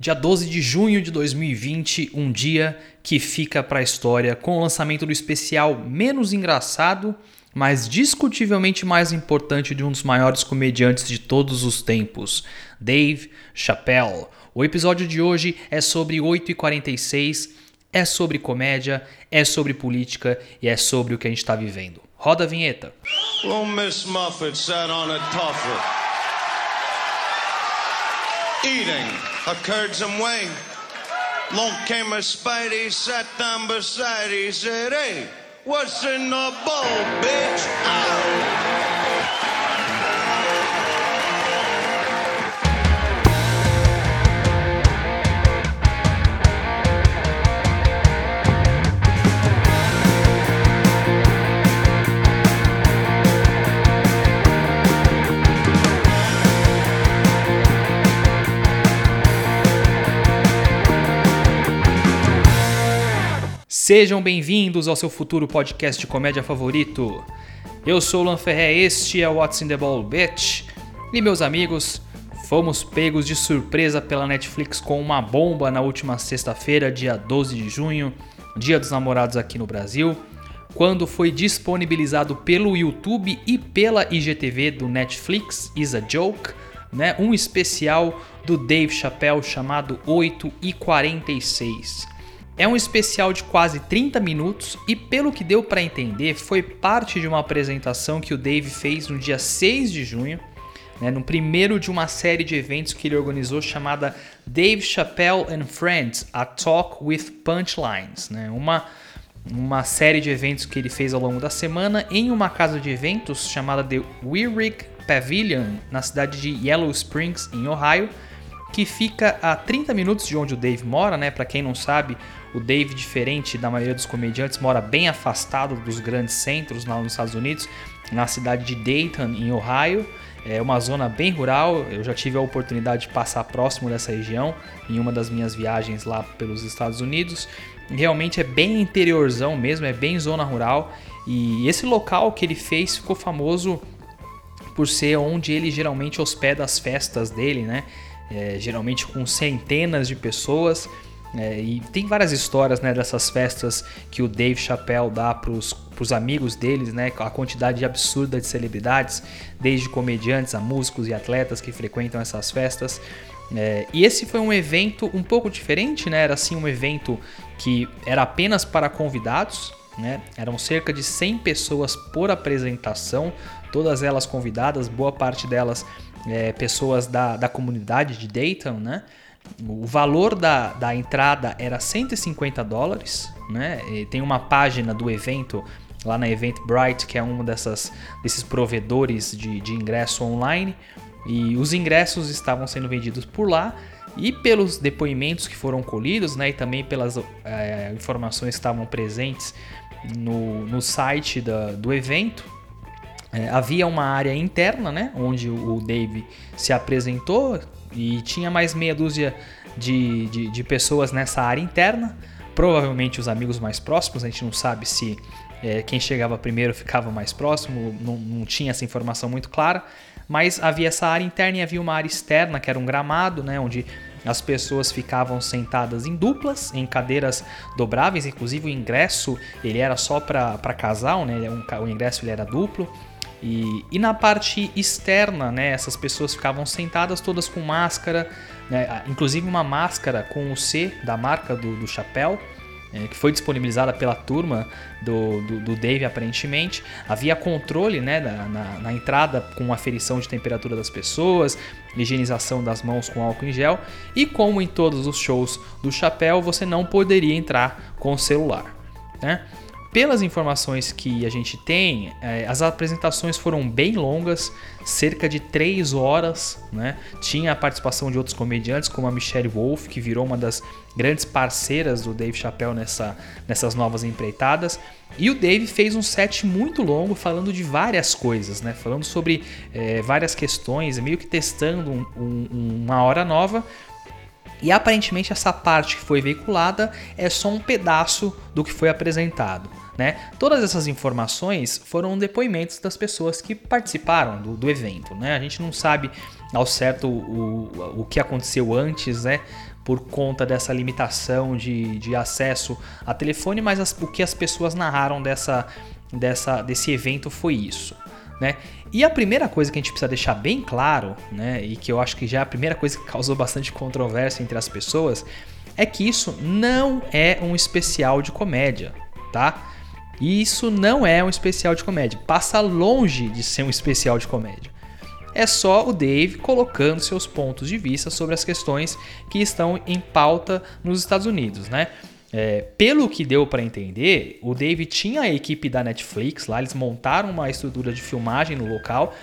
Dia 12 de junho de 2020, um dia que fica para a história com o lançamento do especial menos engraçado, mas discutivelmente mais importante de um dos maiores comediantes de todos os tempos, Dave Chappelle. O episódio de hoje é sobre 8 e 46, é sobre comédia, é sobre política e é sobre o que a gente está vivendo. Roda a vinheta. Well, Miss Muffet sat on a tuffet, eating curds and whey. Long came a Spidey, sat down beside, he said, hey, what's in the bowl, bitch? Sejam bem-vindos ao seu futuro podcast de comédia favorito. Eu sou o Lan Ferré, este é o What's in the Ball Bitch. E meus amigos, fomos pegos de surpresa pela Netflix com uma bomba na última sexta-feira, dia 12 de junho, dia dos namorados aqui no Brasil, quando foi disponibilizado pelo YouTube e pela IGTV do Netflix Is a Joke, né, um especial do Dave Chappelle chamado 8 e 46. É um especial de quase 30 minutos e, pelo que deu para entender, foi parte de uma apresentação que o Dave fez no dia 6 de junho, né, no primeiro de uma série de eventos que ele organizou chamada Dave Chappelle and Friends: A Talk with Punchlines, né, uma uma série de eventos que ele fez ao longo da semana em uma casa de eventos chamada The Weirich Pavilion, na cidade de Yellow Springs, em Ohio, que fica a 30 minutos de onde o Dave mora, né? Para quem não sabe, o Dave, diferente da maioria dos comediantes, mora bem afastado dos grandes centros lá nos Estados Unidos, na cidade de Dayton, em Ohio. É uma zona bem rural. Eu já tive a oportunidade de passar próximo dessa região em uma das minhas viagens lá pelos Estados Unidos. Realmente é bem interiorzão mesmo, é bem zona rural. E esse local que ele fez ficou famoso por ser onde ele geralmente hospeda as festas dele, né? É, geralmente com centenas de pessoas. É, e tem várias histórias né, dessas festas que o Dave Chappelle dá para os amigos deles, né, a quantidade absurda de celebridades, desde comediantes a músicos e atletas que frequentam essas festas. É, e esse foi um evento um pouco diferente, né? Era assim um evento que era apenas para convidados, né? Eram cerca de 100 pessoas por apresentação, todas elas convidadas, boa parte delas é, pessoas da, da comunidade de Dayton, né? O valor da, da entrada era 150 dólares, né? E tem uma página do evento lá na Eventbrite, que é um dessas, desses provedores de, de ingresso online. E os ingressos estavam sendo vendidos por lá e pelos depoimentos que foram colhidos, né, e também pelas é, informações que estavam presentes no, no site da, do evento, é, havia uma área interna, né, onde o Dave se apresentou e tinha mais meia dúzia de, de, de, pessoas nessa área interna. Provavelmente os amigos mais próximos, a gente não sabe se é, quem chegava primeiro ficava mais próximo, não, não tinha essa informação muito clara. Mas havia essa área interna e havia uma área externa, que era um gramado, né, onde as pessoas ficavam sentadas em duplas, em cadeiras dobráveis, inclusive o ingresso ele era só para casal, né? o ingresso ele era duplo. E, e na parte externa, né, essas pessoas ficavam sentadas todas com máscara, né, inclusive uma máscara com o C da marca do, do chapéu, é, que foi disponibilizada pela turma do, do, do Dave aparentemente. Havia controle né, na, na, na, entrada com aferição de temperatura das pessoas, higienização das mãos com álcool em gel. E como em todos os shows do chapéu, você não poderia entrar com o celular. Né? Pelas informações que a gente tem, é, as apresentações foram bem longas, cerca de 3 horas. Né? Tinha a participação de outros comediantes, como a Michelle Wolf, que virou uma das grandes parceiras do Dave Chappelle nessa, nessas novas empreitadas. E o Dave fez um set muito longo falando de várias coisas, né? falando sobre é, várias questões, meio que testando um, um, uma hora nova. E aparentemente essa parte que foi veiculada é só um pedaço do que foi apresentado. Né? Todas essas informações foram depoimentos das pessoas que participaram do, do evento. Né? A gente não sabe ao certo o, o, que aconteceu antes, né? por conta dessa limitação de, de acesso a telefone, mas as, o que as pessoas narraram dessa, dessa, desse evento foi isso. Né? E a primeira coisa que a gente precisa deixar bem claro, né, e que eu acho que já é a primeira coisa que causou bastante controvérsia entre as pessoas, é que isso não é um especial de comédia, tá? Isso não é um especial de comédia, passa longe de ser um especial de comédia. É só o Dave colocando seus pontos de vista sobre as questões que estão em pauta nos Estados Unidos, né? É, pelo que deu para entender, o Dave tinha a equipe da Netflix lá, eles montaram uma estrutura de filmagem no local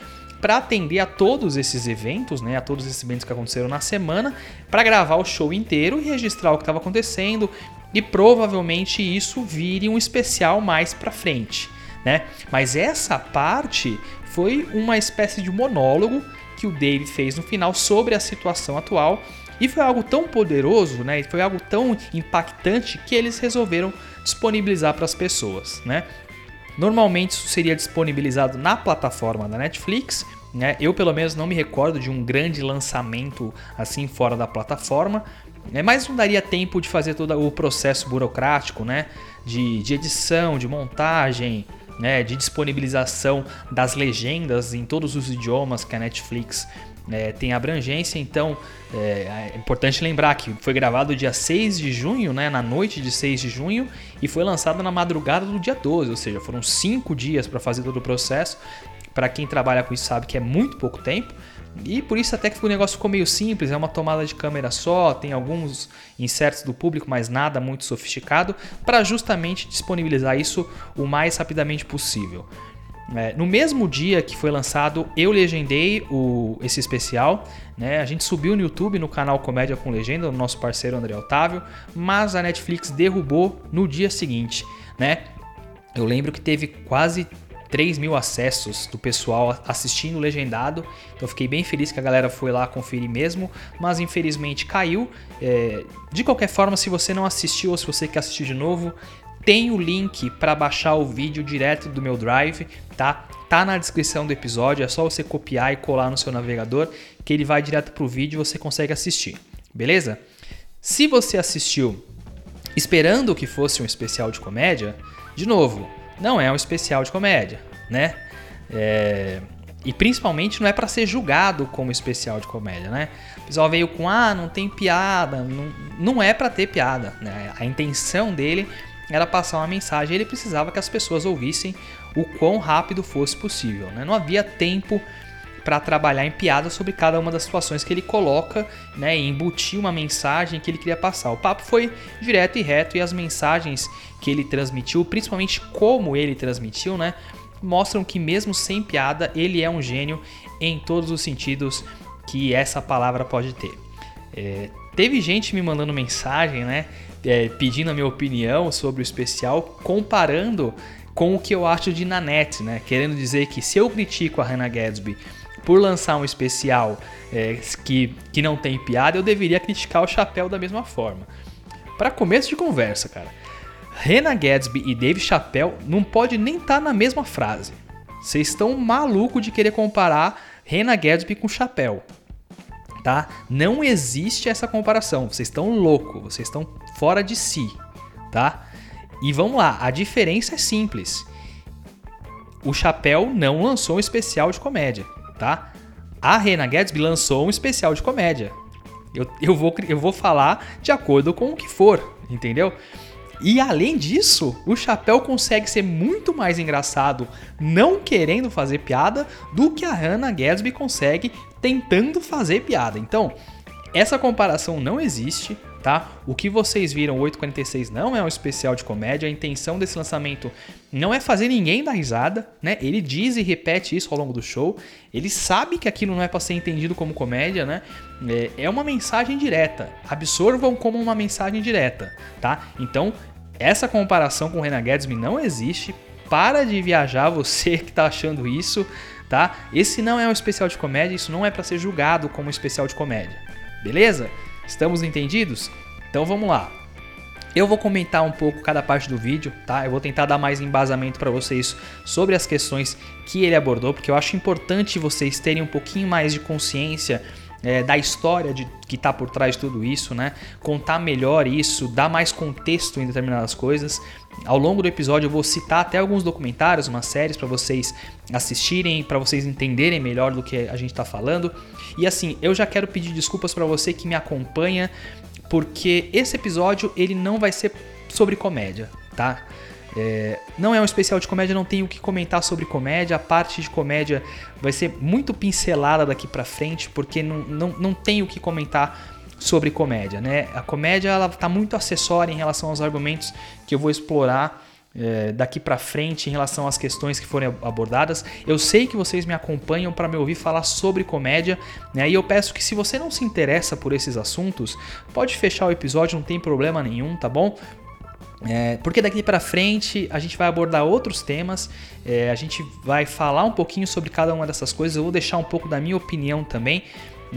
para atender a todos esses eventos, né, a todos esses eventos que aconteceram na semana, para gravar o show inteiro e registrar o que estava acontecendo e provavelmente isso vire um especial mais para frente, né? Mas essa parte foi uma espécie de monólogo que o Dave fez no final sobre a situação atual e foi algo tão poderoso, né? Foi algo tão impactante que eles resolveram disponibilizar para as pessoas, né? Normalmente isso seria disponibilizado na plataforma da Netflix, né? Eu pelo menos não me recordo de um grande lançamento assim fora da plataforma, né? mas não daria tempo de fazer todo o processo burocrático, né? De, de edição, de montagem, né? De disponibilização das legendas em todos os idiomas que a Netflix é, tem abrangência, então é, é, importante lembrar que foi gravado dia 6 de junho, né, na noite de 6 de junho, e foi lançado na madrugada do dia 12, ou seja, foram 5 dias para fazer todo o processo. Para quem trabalha com isso sabe que é muito pouco tempo. E por isso até que o negócio ficou meio simples, é uma tomada de câmera só, tem alguns inserts do público, mas nada muito sofisticado, para justamente disponibilizar isso o mais rapidamente possível. É, no mesmo dia que foi lançado, eu legendei o, esse especial. Né? A gente subiu no YouTube, no canal Comédia com Legenda, do nosso parceiro André Otávio, mas a Netflix derrubou no dia seguinte. Né? Eu lembro que teve quase 3 mil acessos do pessoal assistindo legendado. Então fiquei bem feliz que a galera foi lá conferir mesmo, mas infelizmente caiu. É, de qualquer forma, se você não assistiu ou se você quer assistir de novo, tem o link para baixar o vídeo direto do meu Drive, tá? Tá na descrição do episódio, é só você copiar e colar no seu navegador, que ele vai direto pro vídeo e você consegue assistir. Beleza? Se você assistiu esperando que fosse um especial de comédia, de novo, não é um especial de comédia, né? É... E principalmente não é para ser julgado como especial de comédia, né? O pessoal veio com, ah, não tem piada, não, não é para ter piada, né? A intenção dele era passar uma mensagem. Ele precisava que as pessoas ouvissem o quão rápido fosse possível. Né? Não havia tempo para trabalhar em piada sobre cada uma das situações que ele coloca né, e embutir uma mensagem que ele queria passar. O papo foi direto e reto e as mensagens que ele transmitiu, principalmente como ele transmitiu, né, mostram que mesmo sem piada ele é um gênio em todos os sentidos que essa palavra pode ter. É, teve gente me mandando mensagem, né? é, pedindo a minha opinião sobre o especial, comparando com o que eu acho de Nanette, né? Querendo dizer que se eu critico a Hannah Gadsby por lançar um especial é, que, que não tem piada, eu deveria criticar o Chapéu da mesma forma. Para começo de conversa, cara, Hannah Gadsby e Dave Chappelle não pode nem estar tá na mesma frase. Vocês estão maluco de querer comparar Hannah Gadsby com Chapéu tá? Não existe essa comparação. Vocês estão louco, vocês estão fora de si, tá? E vamos lá, a diferença é simples. O Chapéu não lançou um especial de comédia, tá? A Rena Gadsby lançou um especial de comédia. Eu, eu, vou, eu vou falar de acordo com o que for, entendeu? E além disso, o Chapéu consegue ser muito mais engraçado não querendo fazer piada do que a Hannah Gadsby consegue tentando fazer piada. Então, essa comparação não existe, tá? O que vocês viram, 846 não é um especial de comédia. A intenção desse lançamento não é fazer ninguém dar risada, né? Ele diz e repete isso ao longo do show. Ele sabe que aquilo não é para ser entendido como comédia, né? É, é uma mensagem direta. Absorvam como uma mensagem direta, tá? Então, essa comparação com o Renan Gadsby não existe. Para de viajar você que tá achando isso, tá? Esse não é um especial de comédia, isso não é para ser julgado como um especial de comédia. Beleza? Estamos entendidos? Então vamos lá. Eu vou comentar um pouco cada parte do vídeo, tá? Eu vou tentar dar mais embasamento para vocês sobre as questões que ele abordou, porque eu acho importante vocês terem um pouquinho mais de consciência é, da história de, que está por trás de tudo isso, né? Contar melhor isso, dar mais contexto em determinadas coisas. Ao longo do episódio eu vou citar até alguns documentários, umas séries para vocês assistirem, para vocês entenderem melhor do que a gente está falando. E assim, eu já quero pedir desculpas para você que me acompanha, porque esse episódio ele não vai ser sobre comédia, tá? É, não é um especial de comédia, não tenho o que comentar sobre comédia. A parte de comédia vai ser muito pincelada daqui para frente, porque não, não, não tenho o que comentar sobre comédia, né? A comédia ela tá muito acessória em relação aos argumentos que eu vou explorar é, daqui para frente em relação às questões que forem abordadas. Eu sei que vocês me acompanham para me ouvir falar sobre comédia, né? E eu peço que se você não se interessa por esses assuntos, pode fechar o episódio, não tem problema nenhum, tá bom? É, porque daqui para frente a gente vai abordar outros temas, é, a gente vai falar um pouquinho sobre cada uma dessas coisas, eu vou deixar um pouco da minha opinião também.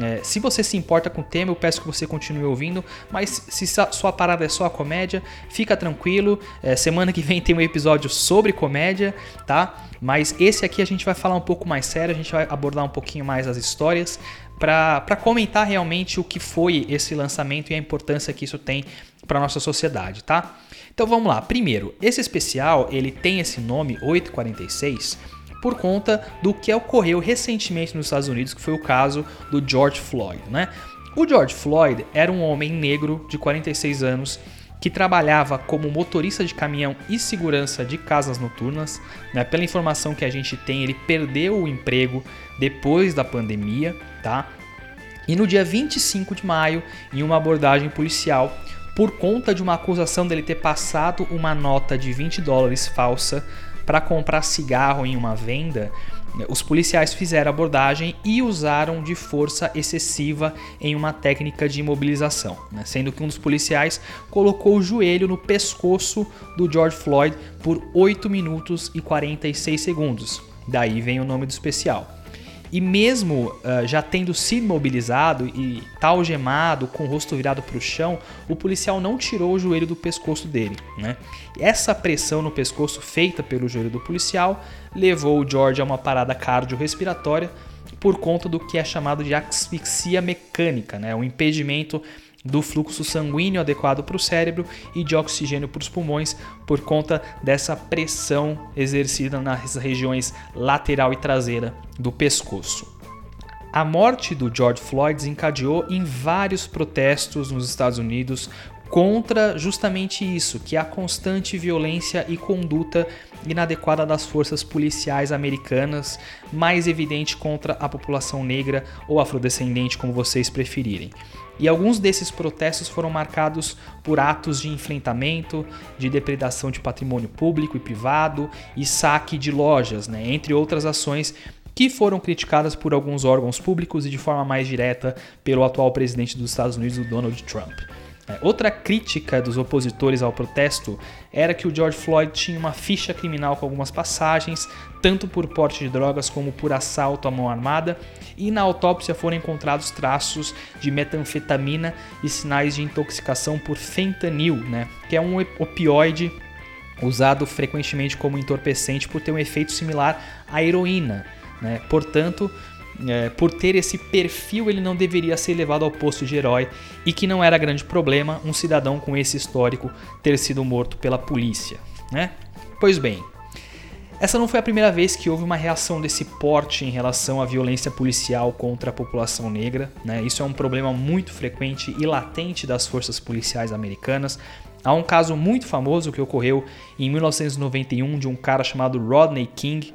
É, se você se importa com o tema, eu peço que você continue ouvindo, mas se sua parada é só a comédia, fica tranquilo. É, semana que vem tem um episódio sobre comédia, tá? Mas esse aqui a gente vai falar um pouco mais sério, a gente vai abordar um pouquinho mais as histórias para comentar realmente o que foi esse lançamento e a importância que isso tem para nossa sociedade, tá? Então vamos lá. Primeiro, esse especial ele tem esse nome 846 por conta do que ocorreu recentemente nos Estados Unidos, que foi o caso do George Floyd, né? O George Floyd era um homem negro de 46 anos que trabalhava como motorista de caminhão e segurança de casas noturnas. Né? Pela informação que a gente tem, ele perdeu o emprego depois da pandemia, tá? E no dia 25 de maio, em uma abordagem policial, por conta de uma acusação dele ter passado uma nota de 20 dólares falsa para comprar cigarro em uma venda, os policiais fizeram abordagem e usaram de força excessiva em uma técnica de imobilização, né? sendo que um dos policiais colocou o joelho no pescoço do George Floyd por 8 minutos e 46 segundos. Daí vem o nome do especial. E mesmo uh, já tendo sido mobilizado e tal algemado, com o rosto virado para o chão, o policial não tirou o joelho do pescoço dele. Né? Essa pressão no pescoço feita pelo joelho do policial levou o George a uma parada cardiorrespiratória por conta do que é chamado de asfixia mecânica, né? um impedimento do fluxo sanguíneo adequado para o cérebro e de oxigênio para os pulmões por conta dessa pressão exercida nas regiões lateral e traseira do pescoço. A morte do George Floyd desencadeou em vários protestos nos Estados Unidos contra justamente isso, que é a constante violência e conduta inadequada das forças policiais americanas, mais evidente contra a população negra ou afrodescendente, como vocês preferirem. E alguns desses protestos foram marcados por atos de enfrentamento, de depredação de patrimônio público e privado e saque de lojas, né, entre outras ações que foram criticadas por alguns órgãos públicos e de forma mais direta pelo atual presidente dos Estados Unidos, Donald Trump. É, outra crítica dos opositores ao protesto era que o George Floyd tinha uma ficha criminal com algumas passagens, tanto por porte de drogas como por assalto à mão armada, e na autópsia foram encontrados traços de metanfetamina e sinais de intoxicação por fentanil, né, que é um opioide usado frequentemente como entorpecente por ter um efeito similar à heroína. Né? Portanto, é, por ter esse perfil, ele não deveria ser levado ao posto de herói e que não era grande problema um cidadão com esse histórico ter sido morto pela polícia. Né? Pois bem, essa não foi a primeira vez que houve uma reação desse porte em relação à violência policial contra a população negra. Né? Isso é um problema muito frequente e latente das forças policiais americanas. Há um caso muito famoso que ocorreu em 1991 de um cara chamado Rodney King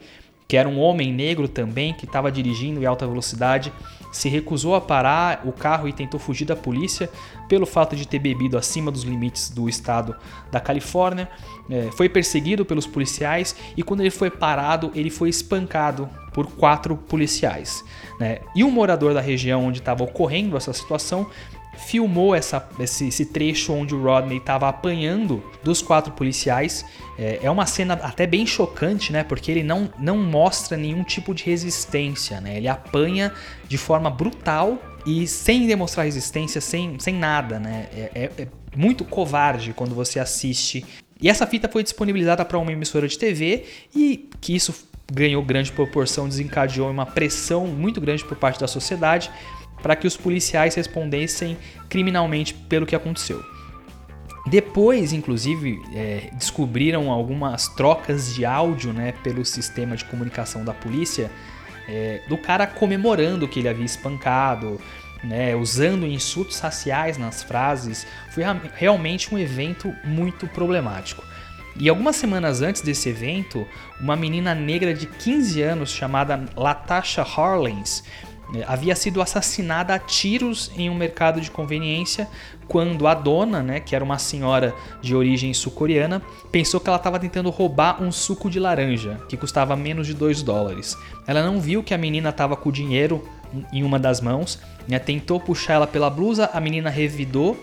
que era um homem negro também, que estava dirigindo em alta velocidade, se recusou a parar o carro e tentou fugir da polícia pelo fato de ter bebido acima dos limites do estado da Califórnia. É, foi perseguido pelos policiais e quando ele foi parado, ele foi espancado por quatro policiais. Né? E um morador da região onde estava ocorrendo essa situação filmou essa, esse, esse, trecho onde o Rodney estava apanhando dos quatro policiais. É, é, uma cena até bem chocante, né? Porque ele não, não mostra nenhum tipo de resistência, né? Ele apanha de forma brutal e sem demonstrar resistência, sem, sem nada, né? É, é, é muito covarde quando você assiste. E essa fita foi disponibilizada para uma emissora de TV e que isso ganhou grande proporção, desencadeou uma pressão muito grande por parte da sociedade para que os policiais respondessem criminalmente pelo que aconteceu. Depois, inclusive, é, descobriram algumas trocas de áudio né, pelo sistema de comunicação da polícia é, do cara comemorando que ele havia espancado, né, usando insultos raciais nas frases. Foi realmente um evento muito problemático. E algumas semanas antes desse evento, uma menina negra de 15 anos chamada Latasha Harlens é, havia sido assassinada a tiros em um mercado de conveniência quando a dona, né, que era uma senhora de origem sul-coreana, pensou que ela estava tentando roubar um suco de laranja que custava menos de 2 dólares. Ela não viu que a menina estava com o dinheiro em uma das mãos, né, tentou puxar ela pela blusa, a menina revidou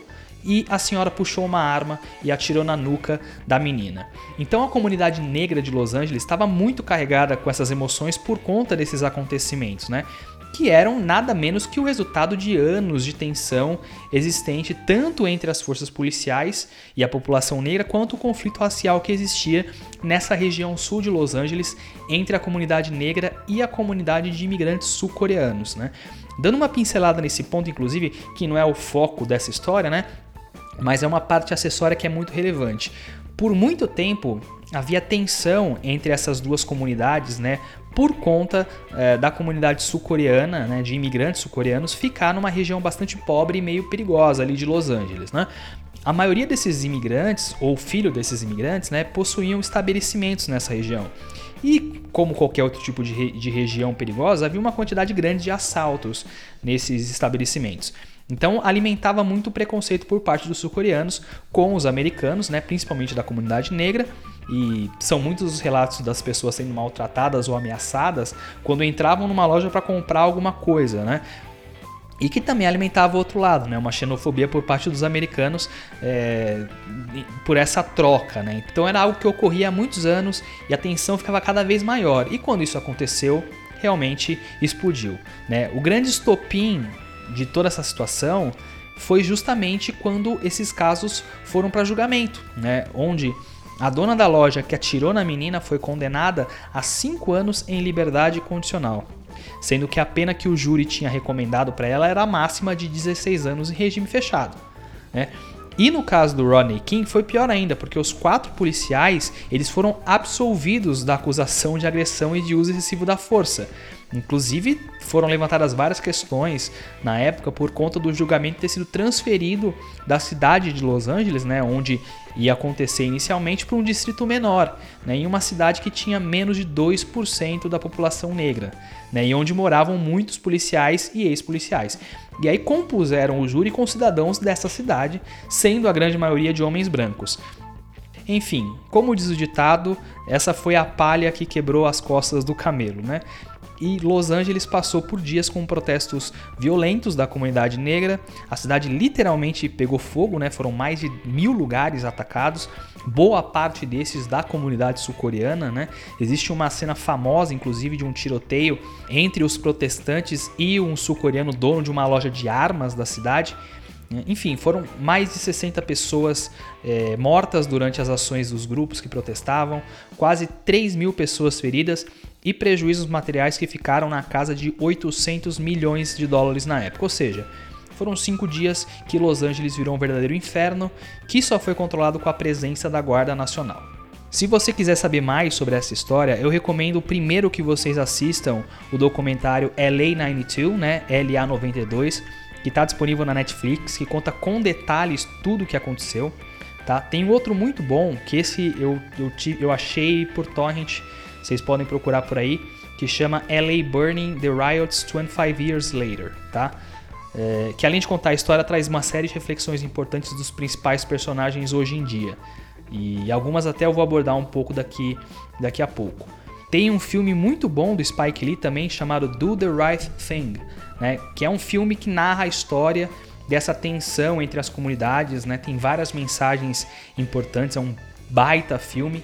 e a senhora puxou uma arma e atirou na nuca da menina. Então a comunidade negra de Los Angeles estava muito carregada com essas emoções por conta desses acontecimentos, né? Que eram nada menos que o resultado de anos de tensão existente tanto entre as forças policiais e a população negra, quanto o conflito racial que existia nessa região sul de Los Angeles entre a comunidade negra e a comunidade de imigrantes sul-coreanos. Né? Dando uma pincelada nesse ponto, inclusive, que não é o foco dessa história, né? mas é uma parte acessória que é muito relevante. Por muito tempo havia tensão entre essas duas comunidades, né, por conta é, da comunidade sul-coreana, né, de imigrantes sul-coreanos, ficar numa região bastante pobre e meio perigosa ali de Los Angeles. Né? A maioria desses imigrantes, ou filho desses imigrantes, né, possuíam estabelecimentos nessa região. E, como qualquer outro tipo de, re de região perigosa, havia uma quantidade grande de assaltos nesses estabelecimentos. Então alimentava muito preconceito por parte dos sul-coreanos com os americanos, né, principalmente da comunidade negra, e são muitos os relatos das pessoas sendo maltratadas ou ameaçadas quando entravam numa loja para comprar alguma coisa, né? E que também alimentava o outro lado, né? Uma xenofobia por parte dos americanos é, por essa troca, né? Então era algo que ocorria há muitos anos e a tensão ficava cada vez maior. E quando isso aconteceu, realmente explodiu, né? O grande estopim de toda essa situação foi justamente quando esses casos foram para julgamento, né? Onde a dona da loja que atirou na menina foi condenada a 5 anos em liberdade condicional, sendo que a pena que o júri tinha recomendado para ela era a máxima de 16 anos em regime fechado. Né? E no caso do Rodney King foi pior ainda, porque os quatro policiais eles foram absolvidos da acusação de agressão e de uso excessivo da força, Inclusive, foram levantadas várias questões na época por conta do julgamento ter sido transferido da cidade de Los Angeles, né, onde ia acontecer inicialmente, para um distrito menor, né, em uma cidade que tinha menos de 2% da população negra, né, e onde moravam muitos policiais e ex-policiais. E aí compuseram o júri com cidadãos dessa cidade, sendo a grande maioria de homens brancos. Enfim, como diz o ditado, essa foi a palha que quebrou as costas do camelo, né? E Los Angeles passou por dias com protestos violentos da comunidade negra. A cidade literalmente pegou fogo, né? Foram mais de mil lugares atacados, boa parte desses da comunidade sul-coreana, né? Existe uma cena famosa, inclusive, de um tiroteio entre os protestantes e um sul-coreano dono de uma loja de armas da cidade. Enfim, foram mais de 60 pessoas é, mortas durante as ações dos grupos que protestavam, quase 3 mil pessoas feridas e prejuízos materiais que ficaram na casa de 800 milhões de dólares na época. Ou seja, foram cinco dias que Los Angeles virou um verdadeiro inferno que só foi controlado com a presença da Guarda Nacional. Se você quiser saber mais sobre essa história, eu recomendo primeiro que vocês assistam o documentário LA 92, né, LA92, que está disponível na Netflix, que conta com detalhes tudo o que aconteceu. Tá? Tem outro muito bom, que esse eu, eu, eu achei por torrent, vocês podem procurar por aí, que chama LA Burning: The Riots 25 Years Later, tá? É, que além de contar a história, traz uma série de reflexões importantes dos principais personagens hoje em dia. E algumas até eu vou abordar um pouco daqui, daqui a pouco. Tem um filme muito bom do Spike Lee também chamado Do the Right Thing, né? que é um filme que narra a história dessa tensão entre as comunidades, né? tem várias mensagens importantes, é um baita filme.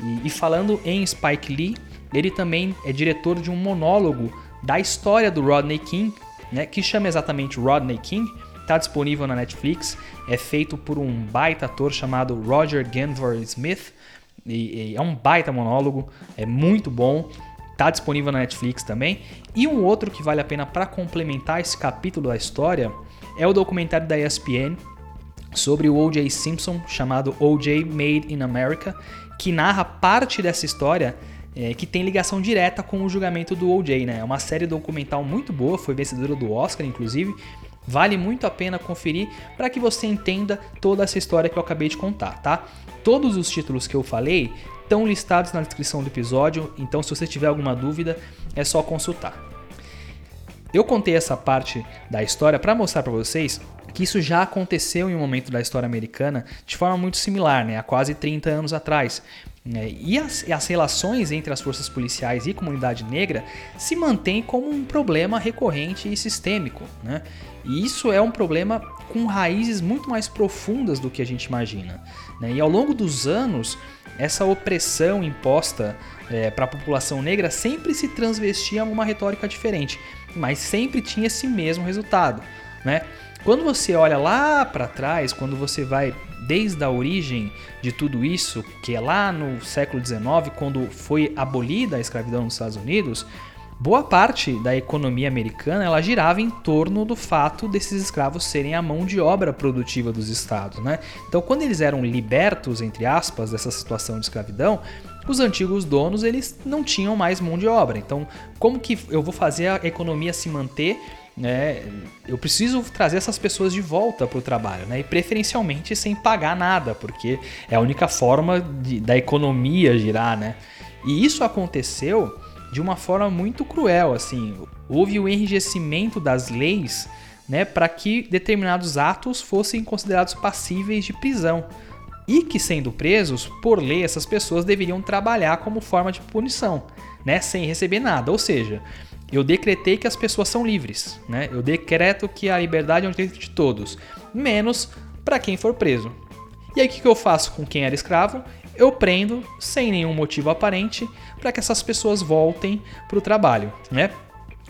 E, e falando em Spike Lee, ele também é diretor de um monólogo da história do Rodney King, né, que chama exatamente Rodney King, está disponível na Netflix, é feito por um baita ator chamado Roger Ganvor Smith, e, e é um baita monólogo, é muito bom. Tá disponível na Netflix também. E um outro que vale a pena para complementar esse capítulo da história é o documentário da ESPN sobre o O.J. Simpson, chamado O.J. Made in America, que narra parte dessa história é, que tem ligação direta com o julgamento do O.J. Né? É uma série documental muito boa, foi vencedora do Oscar, inclusive. Vale muito a pena conferir para que você entenda toda essa história que eu acabei de contar, tá? Todos os títulos que eu falei estão listados na descrição do episódio, então se você tiver alguma dúvida, é só consultar. Eu contei essa parte da história para mostrar para vocês que isso já aconteceu em um momento da história americana de forma muito similar, né, há quase 30 anos atrás. Né? E as, as relações entre as forças policiais e comunidade negra se mantêm como um problema recorrente e sistêmico. Né? E isso é um problema com raízes muito mais profundas do que a gente imagina. Né? E ao longo dos anos, essa opressão imposta é, para a população negra sempre se transvestia a uma retórica diferente, mas sempre tinha esse mesmo resultado. Né? Quando você olha lá para trás, quando você vai desde a origem de tudo isso, que é lá no século XIX, quando foi abolida a escravidão nos Estados Unidos, boa parte da economia americana ela girava em torno do fato desses escravos serem a mão de obra produtiva dos estados, né? Então, quando eles eram libertos entre aspas dessa situação de escravidão, os antigos donos eles não tinham mais mão de obra. Então, como que eu vou fazer a economia se manter né, eu preciso trazer essas pessoas de volta para o trabalho, né, e preferencialmente sem pagar nada, porque é a única forma de, da economia girar, né. E isso aconteceu de uma forma muito cruel, assim, houve o enrijecimento das leis, né, para que determinados atos fossem considerados passíveis de prisão. E que sendo presos, por lei, essas pessoas deveriam trabalhar como forma de punição, né, sem receber nada. Ou seja, eu decretei que as pessoas são livres, né? Eu decreto que a liberdade é um direito de todos, menos para quem for preso. E aí o que eu faço com quem era escravo? Eu prendo sem nenhum motivo aparente para que essas pessoas voltem para o trabalho, né?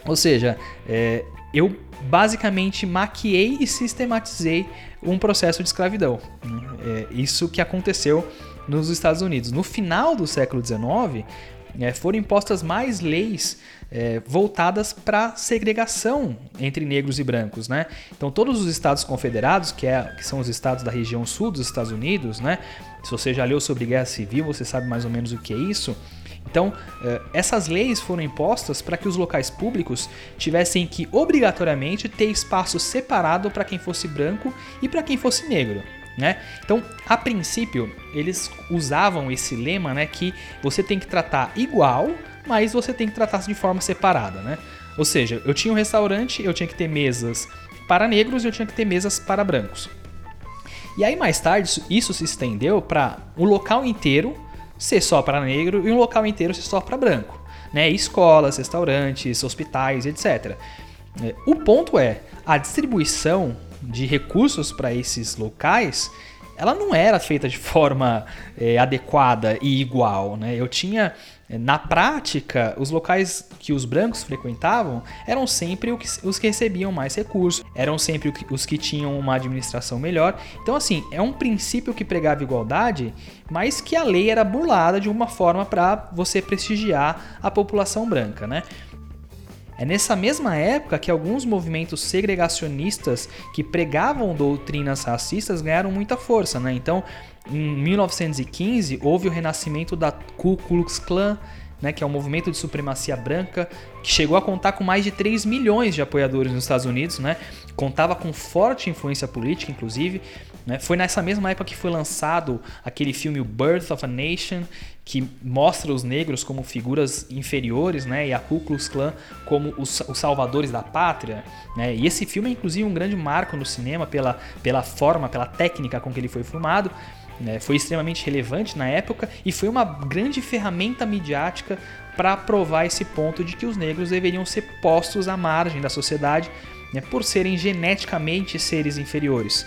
Ou seja, é, eu basicamente maquiei e sistematizei um processo de escravidão. É isso que aconteceu nos Estados Unidos. No final do século XIX, é, foram impostas mais leis é, voltadas para segregação entre negros e brancos, né? Então todos os estados confederados, que, é, que são os estados da região sul dos Estados Unidos, né? Se você já leu sobre guerra civil, você sabe mais ou menos o que é isso. Então, é, essas leis foram impostas para que os locais públicos tivessem que obrigatoriamente ter espaço separado para quem fosse branco e para quem fosse negro. Né? Então, a princípio, eles usavam esse lema né, que você tem que tratar igual, mas você tem que tratar de forma separada. Né? Ou seja, eu tinha um restaurante, eu tinha que ter mesas para negros e eu tinha que ter mesas para brancos. E aí, mais tarde, isso se estendeu para o local inteiro ser só para negro e um local inteiro ser só para branco. Né? Escolas, restaurantes, hospitais, etc. É, o ponto é, a distribuição de recursos para esses locais, ela não era feita de forma é, adequada e igual. Né? Eu tinha, na prática, os locais que os brancos frequentavam eram sempre os que recebiam mais recursos, eram sempre os que tinham uma administração melhor. Então, assim, é um princípio que pregava igualdade, mas que a lei era burlada de uma forma para você prestigiar a população branca. Né? É nessa mesma época que alguns movimentos segregacionistas que pregavam doutrinas racistas ganharam muita força, né? Então, em 1915 houve o renascimento da Ku Klux Klan, né, que é um movimento de supremacia branca que chegou a contar com mais de 3 milhões de apoiadores nos Estados Unidos, né? Contava com forte influência política, inclusive. Né? Foi nessa mesma época que foi lançado aquele filme Birth of a Nation, que mostra os negros como figuras inferiores, né? E a Ku Klux Klan como os, os salvadores da pátria, né? E esse filme é inclusive um grande marco no cinema pela, pela forma, pela técnica com que ele foi filmado. Né? Foi extremamente relevante na época e foi uma grande ferramenta midiática para provar esse ponto de que os negros deveriam ser postos à margem da sociedade né? por serem geneticamente seres inferiores.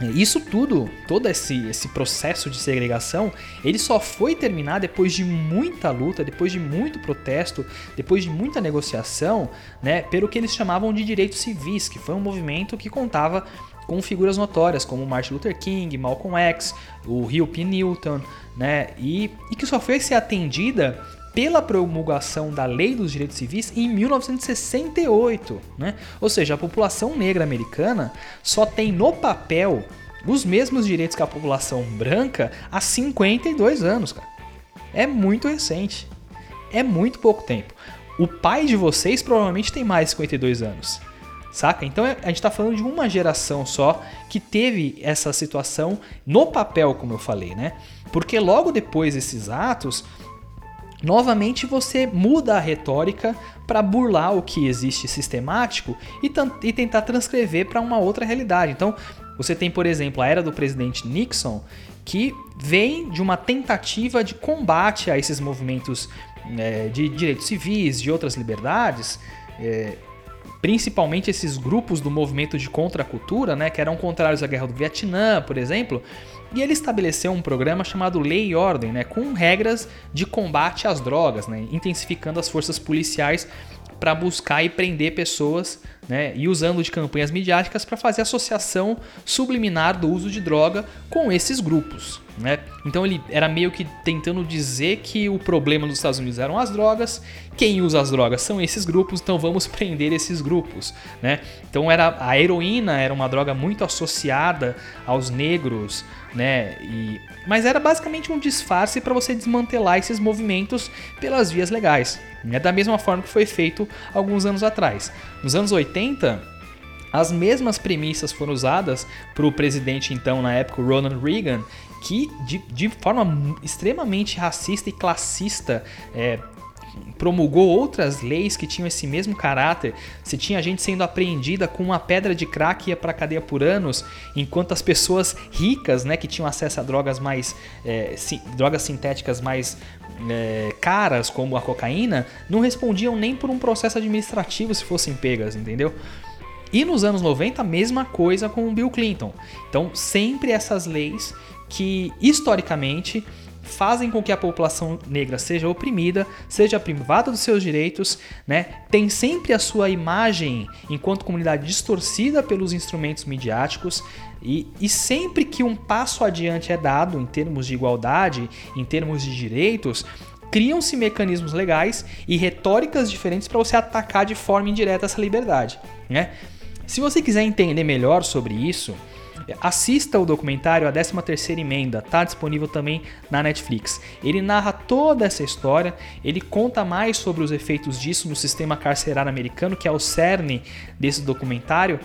É, isso tudo, todo esse, esse processo de segregação, ele só foi terminar depois de muita luta, depois de muito protesto, depois de muita negociação, né, pelo que eles chamavam de direitos civis, que foi um movimento que contava com figuras notórias como Martin Luther King, Malcolm X, o Rio P. Newton, né, e, e que só foi ser atendida pela promulgação da Lei dos Direitos Civis em 1968. Né? Ou seja, a população negra americana só tem no papel os mesmos direitos que a população branca há 52 anos. Cara. É muito recente. É muito pouco tempo. O pai de vocês provavelmente tem mais de 52 anos. Saca? Então a gente está falando de uma geração só que teve essa situação no papel, como eu falei, né? Porque logo depois desses atos, novamente você muda a retórica para burlar o que existe sistemático e, e tentar transcrever para uma outra realidade. Então, você tem, por exemplo, a era do presidente Nixon, que vem de uma tentativa de combate a esses movimentos é, de direitos civis, de outras liberdades, é, principalmente esses grupos do movimento de contracultura, né, que eram contrários à guerra do Vietnã, por exemplo, e ele estabeleceu um programa chamado Lei e Ordem, né, com regras de combate às drogas, né, intensificando as forças policiais para buscar e prender pessoas né, e usando de campanhas midiáticas para fazer associação subliminar do uso de droga com esses grupos. Né? Então ele era meio que tentando dizer que o problema dos Estados Unidos eram as drogas, quem usa as drogas são esses grupos, então vamos prender esses grupos. Né? Então era a heroína era uma droga muito associada aos negros, né? E, mas era basicamente um disfarce para você desmantelar esses movimentos pelas vias legais. É da mesma forma que foi feito alguns anos atrás. Nos anos 80, as mesmas premissas foram usadas para o presidente, então, na época, Ronald Reagan, que de, de forma extremamente racista e classista é, promulgou outras leis que tinham esse mesmo caráter. Se tinha gente sendo apreendida com uma pedra de crack ia para cadeia por anos, enquanto as pessoas ricas, né, que tinham acesso a drogas mais é, drogas sintéticas mais é, caras, como a cocaína, não respondiam nem por um processo administrativo se fossem pegas, entendeu? E nos anos 90, a mesma coisa com o Bill Clinton. Então, sempre essas leis que historicamente fazem com que a população negra seja oprimida, seja privada dos seus direitos, né? Tem sempre a sua imagem enquanto comunidade distorcida pelos instrumentos midiáticos e, e sempre que um passo adiante é dado em termos de igualdade, em termos de direitos, criam-se mecanismos legais e retóricas diferentes para você atacar de forma indireta essa liberdade, né? Se você quiser entender melhor sobre isso, Assista o documentário A 13ª Emenda, tá disponível também na Netflix. Ele narra toda essa história, ele conta mais sobre os efeitos disso no sistema carcerário americano, que é o cerne desse documentário,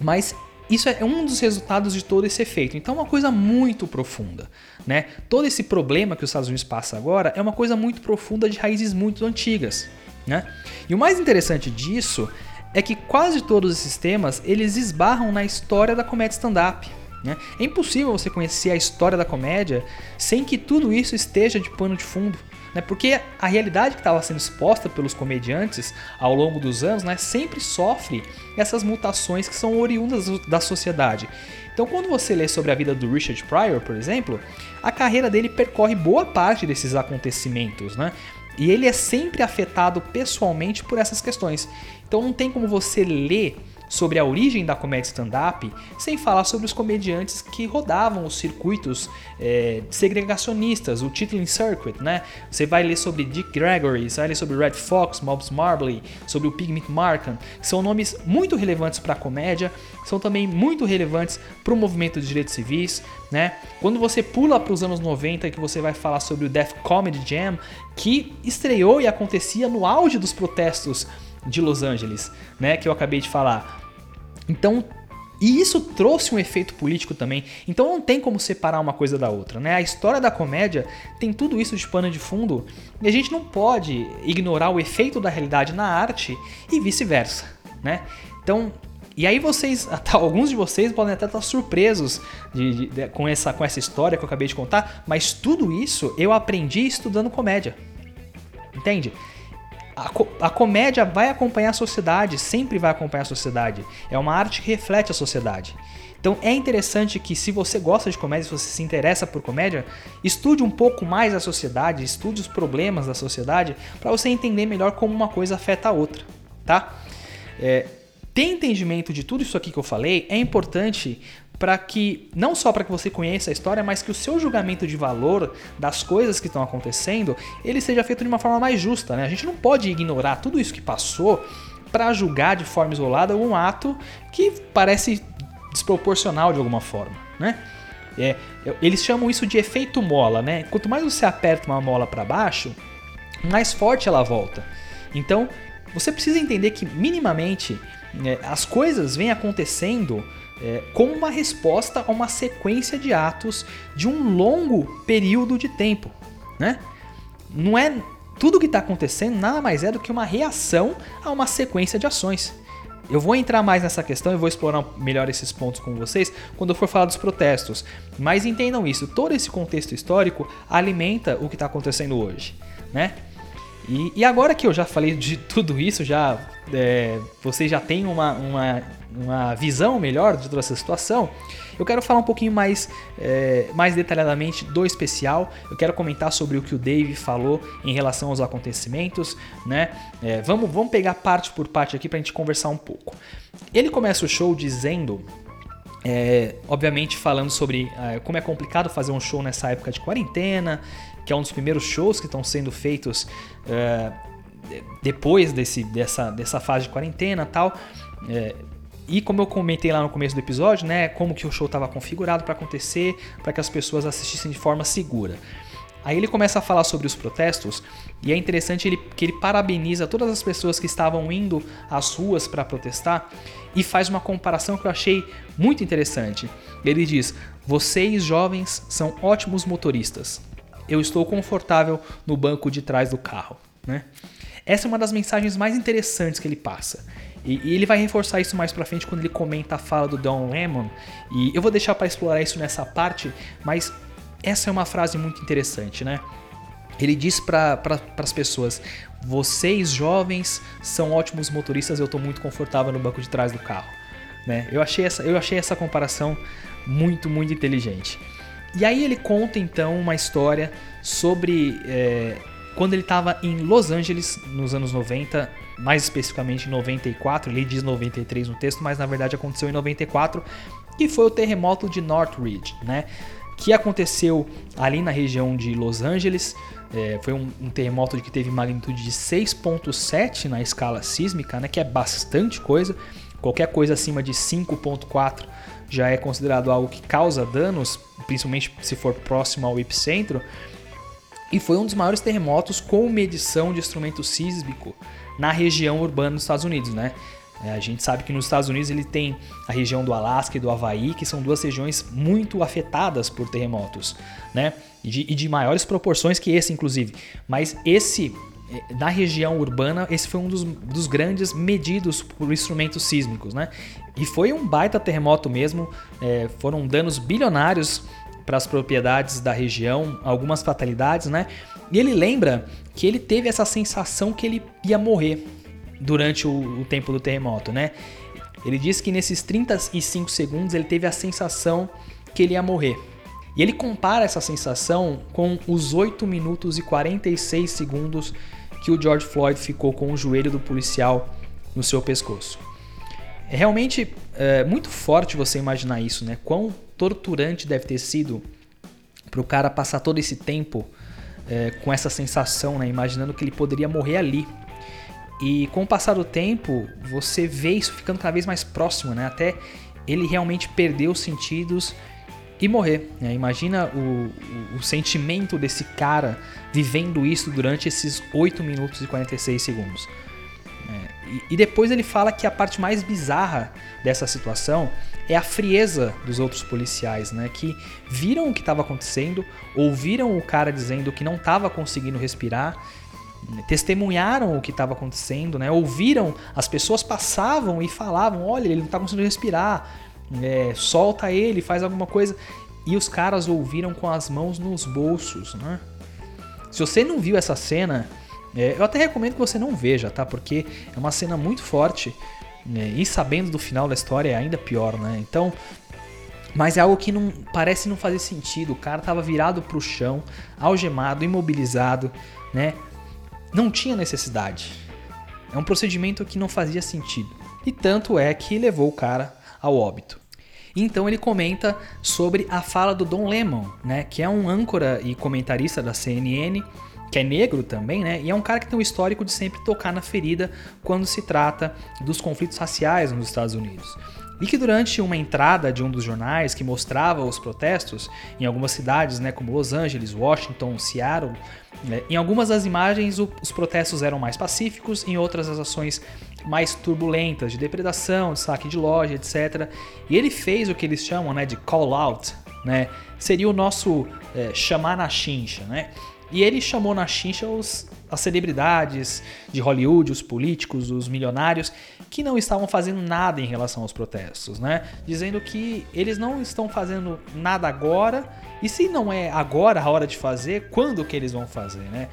mas isso é um dos resultados de todo esse efeito. Então é uma coisa muito profunda. Né? Todo esse problema que os Estados Unidos passa agora é uma coisa muito profunda de raízes muito antigas. Né? E o mais interessante disso é que quase todos esses temas eles esbarram na história da comédia stand-up. Né? É impossível você conhecer a história da comédia sem que tudo isso esteja de pano de fundo. Né? Porque a realidade que estava sendo exposta pelos comediantes ao longo dos anos né, sempre sofre essas mutações que são oriundas da sociedade. Então, quando você lê sobre a vida do Richard Pryor, por exemplo, a carreira dele percorre boa parte desses acontecimentos, né? E ele é sempre afetado pessoalmente por essas questões. Então não tem como você ler sobre a origem da comédia stand-up sem falar sobre os comediantes que rodavam os circuitos é, segregacionistas, o Titling Circuit, né? Você vai ler sobre Dick Gregory, você vai ler sobre Red Fox, Mobs Marbley, sobre o Pigment Markham, são nomes muito relevantes para a comédia, são também muito relevantes para o movimento de direitos civis, né? Quando você pula para os anos 90 que você vai falar sobre o Death Comedy Jam, que estreou e acontecia no auge dos protestos de Los Angeles, né, que eu acabei de falar. Então, e isso trouxe um efeito político também. Então não tem como separar uma coisa da outra, né? A história da comédia tem tudo isso de pano de fundo e a gente não pode ignorar o efeito da realidade na arte e vice-versa, né? Então, e aí vocês, alguns de vocês podem até estar surpresos de, de, de, com, essa, com essa história que eu acabei de contar, mas tudo isso eu aprendi estudando comédia. Entende? A, co a, comédia vai acompanhar a sociedade, sempre vai acompanhar a sociedade. É uma arte que reflete a sociedade. Então é interessante que se você gosta de comédia, se você se interessa por comédia, estude um pouco mais a sociedade, estude os problemas da sociedade, para você entender melhor como uma coisa afeta a outra, tá? É, ter entendimento de tudo isso aqui que eu falei é importante para que não só para que você conheça a história, mas que o seu julgamento de valor das coisas que estão acontecendo, ele seja feito de uma forma mais justa, né? A gente não pode ignorar tudo isso que passou para julgar de forma isolada um ato que parece desproporcional de alguma forma, né? É, eles chamam isso de efeito mola, né? Quanto mais você aperta uma mola para baixo, mais forte ela volta. Então, você precisa entender que minimamente é, as coisas vêm acontecendo é, como uma resposta a uma sequência de atos de um longo período de tempo, né? Não é tudo que está acontecendo nada mais é do que uma reação a uma sequência de ações. Eu vou entrar mais nessa questão e vou explorar melhor esses pontos com vocês quando eu for falar dos protestos. Mas entendam isso, todo esse contexto histórico alimenta o que está acontecendo hoje, né? E, e, agora que eu já falei de tudo isso, já é, vocês já têm uma, uma, uma, visão melhor de toda essa situação, eu quero falar um pouquinho mais, é, mais detalhadamente do especial. Eu quero comentar sobre o que o Dave falou em relação aos acontecimentos. Né? É, vamos, vamos pegar parte por parte aqui para a gente conversar um pouco. Ele começa o show dizendo é, obviamente falando sobre é, como é complicado fazer um show nessa época de quarentena, que é um dos primeiros shows que estão sendo feitos é, depois desse, dessa, dessa fase de quarentena tal. E como eu comentei lá no começo do episódio, né, como que o show estava configurado para acontecer, para que as pessoas assistissem de forma segura. Aí ele começa a falar sobre os protestos e é interessante ele, que ele parabeniza todas as pessoas que estavam indo às ruas para protestar e faz uma comparação que eu achei muito interessante. Ele diz: Vocês jovens são ótimos motoristas eu estou confortável no banco de trás do carro. Né? Essa é uma das mensagens mais interessantes que ele passa. E, e ele vai reforçar isso mais pra frente quando ele comenta a fala do Don Lemon. E eu vou deixar para explorar isso nessa parte, mas essa é uma frase muito interessante, né? Ele diz para pra, as pessoas: vocês jovens são ótimos motoristas, eu estou muito confortável no banco de trás do carro. Né? Eu, achei essa, eu achei essa comparação muito, muito inteligente. E aí ele conta então uma história sobre é, quando ele estava em Los Angeles nos anos 90, mais especificamente em 94, ele diz 93 no texto, mas na verdade aconteceu em 94, que foi o terremoto de Northridge, né? Que aconteceu ali na região de Los Angeles. É, foi um, um, terremoto que teve magnitude de 6.7 na escala sísmica, né? Que é bastante coisa. Qualquer coisa acima de 5.4 já é considerado algo que causa danos, principalmente se for próximo ao epicentro. E foi um dos maiores terremotos com medição de instrumento sísmico na região urbana dos Estados Unidos, né? É, a gente sabe que nos Estados Unidos ele tem a região do Alasca e do Havaí, que são duas regiões muito afetadas por terremotos, né? E de, e de maiores proporções que esse, inclusive. Mas esse na região urbana, esse foi um dos, dos, grandes medidos por instrumentos sísmicos, né? E foi um baita terremoto mesmo, é, foram danos bilionários para as propriedades da região, algumas fatalidades, né? E ele lembra que ele teve essa sensação que ele ia morrer durante o, o tempo do terremoto, né? Ele disse que nesses 35 segundos ele teve a sensação que ele ia morrer. E ele compara essa sensação com os 8 minutos e 46 segundos que o George Floyd ficou com o joelho do policial no seu pescoço. É realmente é, muito forte você imaginar isso, né? Quão torturante deve ter sido para o cara passar todo esse tempo é, com essa sensação, né? Imaginando que ele poderia morrer ali. E com o passar do tempo, você vê isso ficando cada vez mais próximo, né? Até ele realmente perder os sentidos e morrer. Né? Imagina o, o, o, sentimento desse cara vivendo isso durante esses 8 minutos e 46 segundos. É, e, e, depois ele fala que a parte mais bizarra dessa situação é a frieza dos outros policiais, né? que viram o que estava acontecendo, ouviram o cara dizendo que não estava conseguindo respirar testemunharam o que estava acontecendo, né? ouviram, as pessoas passavam e falavam: olha, ele não está conseguindo respirar, é, solta ele, faz alguma coisa. E os caras ouviram com as mãos nos bolsos, né? Se você não viu essa cena, é, eu até recomendo que você não veja, tá? Porque é uma cena muito forte. Né? E sabendo do final da história é ainda pior, né? Então, mas é algo que não parece não fazer sentido. O cara tava virado pro chão, algemado, imobilizado, né? Não tinha necessidade. É um procedimento que não fazia sentido. E tanto é que levou o cara ao óbito. Então ele comenta sobre a fala do Don Lemon, né, que é um âncora e comentarista da CNN, que é negro também, né? E é um cara que tem um histórico de sempre tocar na ferida quando se trata dos conflitos raciais nos Estados Unidos. E que durante uma entrada de um dos jornais que mostrava os protestos em algumas cidades, né, como Los Angeles, Washington, Seattle, né, em algumas das imagens os protestos eram mais pacíficos, em outras as ações mais turbulentas, de depredação, de saque de loja, etc. E ele fez o que eles chamam né, de call out, né? Seria o nosso é, chamar na chincha, né? E ele chamou na chincha os, as celebridades de Hollywood, os políticos, os milionários, que não estavam fazendo nada em relação aos protestos, né? Dizendo que eles não estão fazendo nada agora, e se não é agora a hora de fazer, quando que eles vão fazer, né?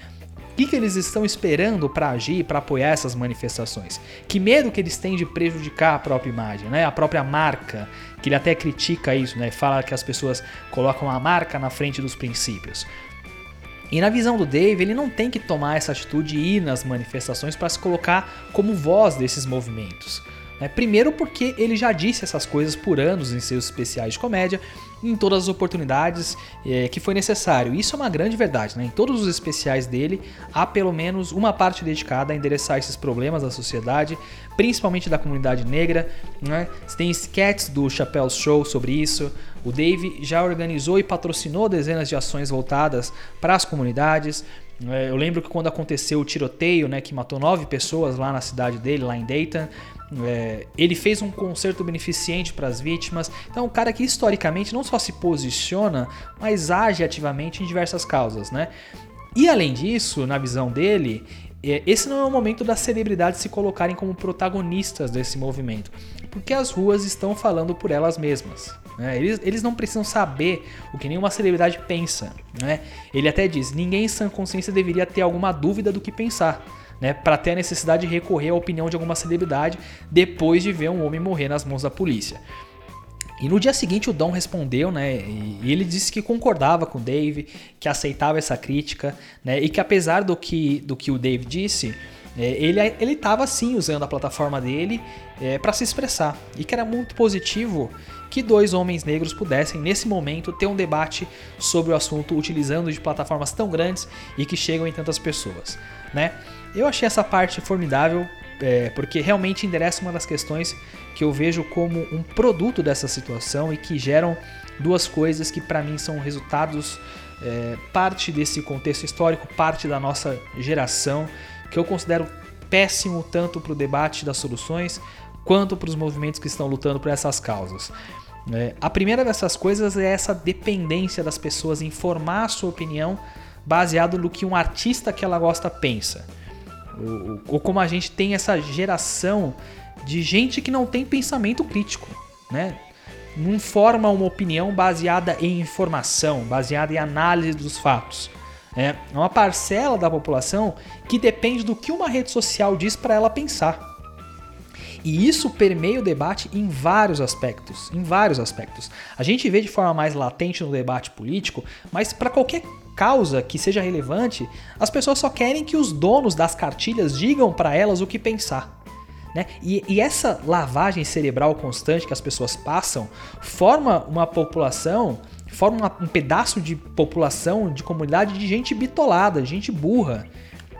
O que, que eles estão esperando para agir, para apoiar essas manifestações? Que medo que eles têm de prejudicar a própria imagem, né? a própria marca, que ele até critica isso, né? fala que as pessoas colocam a marca na frente dos princípios. E na visão do Dave, ele não tem que tomar essa atitude e ir nas manifestações para se colocar como voz desses movimentos. Né? Primeiro, porque ele já disse essas coisas por anos em seus especiais de comédia, em todas as oportunidades é, que foi necessário. Isso é uma grande verdade. Né? Em todos os especiais dele, há pelo menos uma parte dedicada a endereçar esses problemas da sociedade, principalmente da comunidade negra. Né? Tem sketches do Chappelle Show sobre isso. O Dave já organizou e patrocinou dezenas de ações voltadas para as comunidades. É, eu lembro que quando aconteceu o tiroteio, né, que matou nove pessoas lá na cidade dele, lá em Dayton, é, ele fez um concerto beneficente para as vítimas. Então, um cara que historicamente não só se posiciona, mas age ativamente em diversas causas, né? E além disso, na visão dele, é, esse não é o momento das celebridades se colocarem como protagonistas desse movimento, porque as ruas estão falando por elas mesmas. Né? Eles, eles não precisam saber o que nenhuma celebridade pensa. Né? Ele até diz: ninguém em sã consciência deveria ter alguma dúvida do que pensar. Né, para ter a necessidade de recorrer à opinião de alguma celebridade depois de ver um homem morrer nas mãos da polícia. E no dia seguinte o Dom respondeu, né? E ele disse que concordava com o Dave, que aceitava essa crítica, né? E que apesar do que, do que o Dave disse, é, ele ele estava sim usando a plataforma dele é, para se expressar e que era muito positivo que dois homens negros pudessem nesse momento ter um debate sobre o assunto utilizando de plataformas tão grandes e que chegam em tantas pessoas, né? Eu achei essa parte formidável é, porque realmente endereça uma das questões que eu vejo como um produto dessa situação e que geram duas coisas que para mim são resultados é, parte desse contexto histórico, parte da nossa geração, que eu considero péssimo tanto para o debate das soluções quanto para os movimentos que estão lutando por essas causas. É, a primeira dessas coisas é essa dependência das pessoas em formar a sua opinião baseado no que um artista que ela gosta pensa. Ou, como a gente tem essa geração de gente que não tem pensamento crítico, né? Não forma uma opinião baseada em informação, baseada em análise dos fatos. É uma parcela da população que depende do que uma rede social diz para ela pensar. E isso permeia o debate em vários aspectos, em vários aspectos. A gente vê de forma mais latente no debate político, mas para qualquer causa que seja relevante, as pessoas só querem que os donos das cartilhas digam para elas o que pensar. Né? E, e, essa lavagem cerebral constante que as pessoas passam forma uma população, forma uma, um pedaço de população, de comunidade de gente bitolada, de gente burra.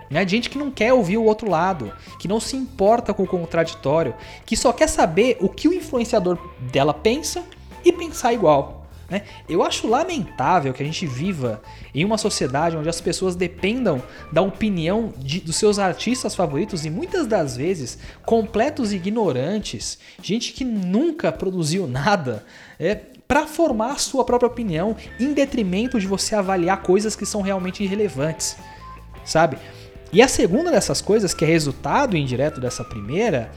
Né? Gente que não quer ouvir o outro lado, que não se importa com o contraditório, que só quer saber o que o influenciador dela pensa e pensar igual. Né? Eu acho lamentável que a gente viva em uma sociedade onde as pessoas dependam da opinião de, dos seus artistas favoritos e muitas das vezes completos ignorantes, gente que nunca produziu nada, é, para formar a sua própria opinião em detrimento de você avaliar coisas que são realmente irrelevantes, sabe? E a segunda dessas coisas, que é resultado indireto dessa primeira,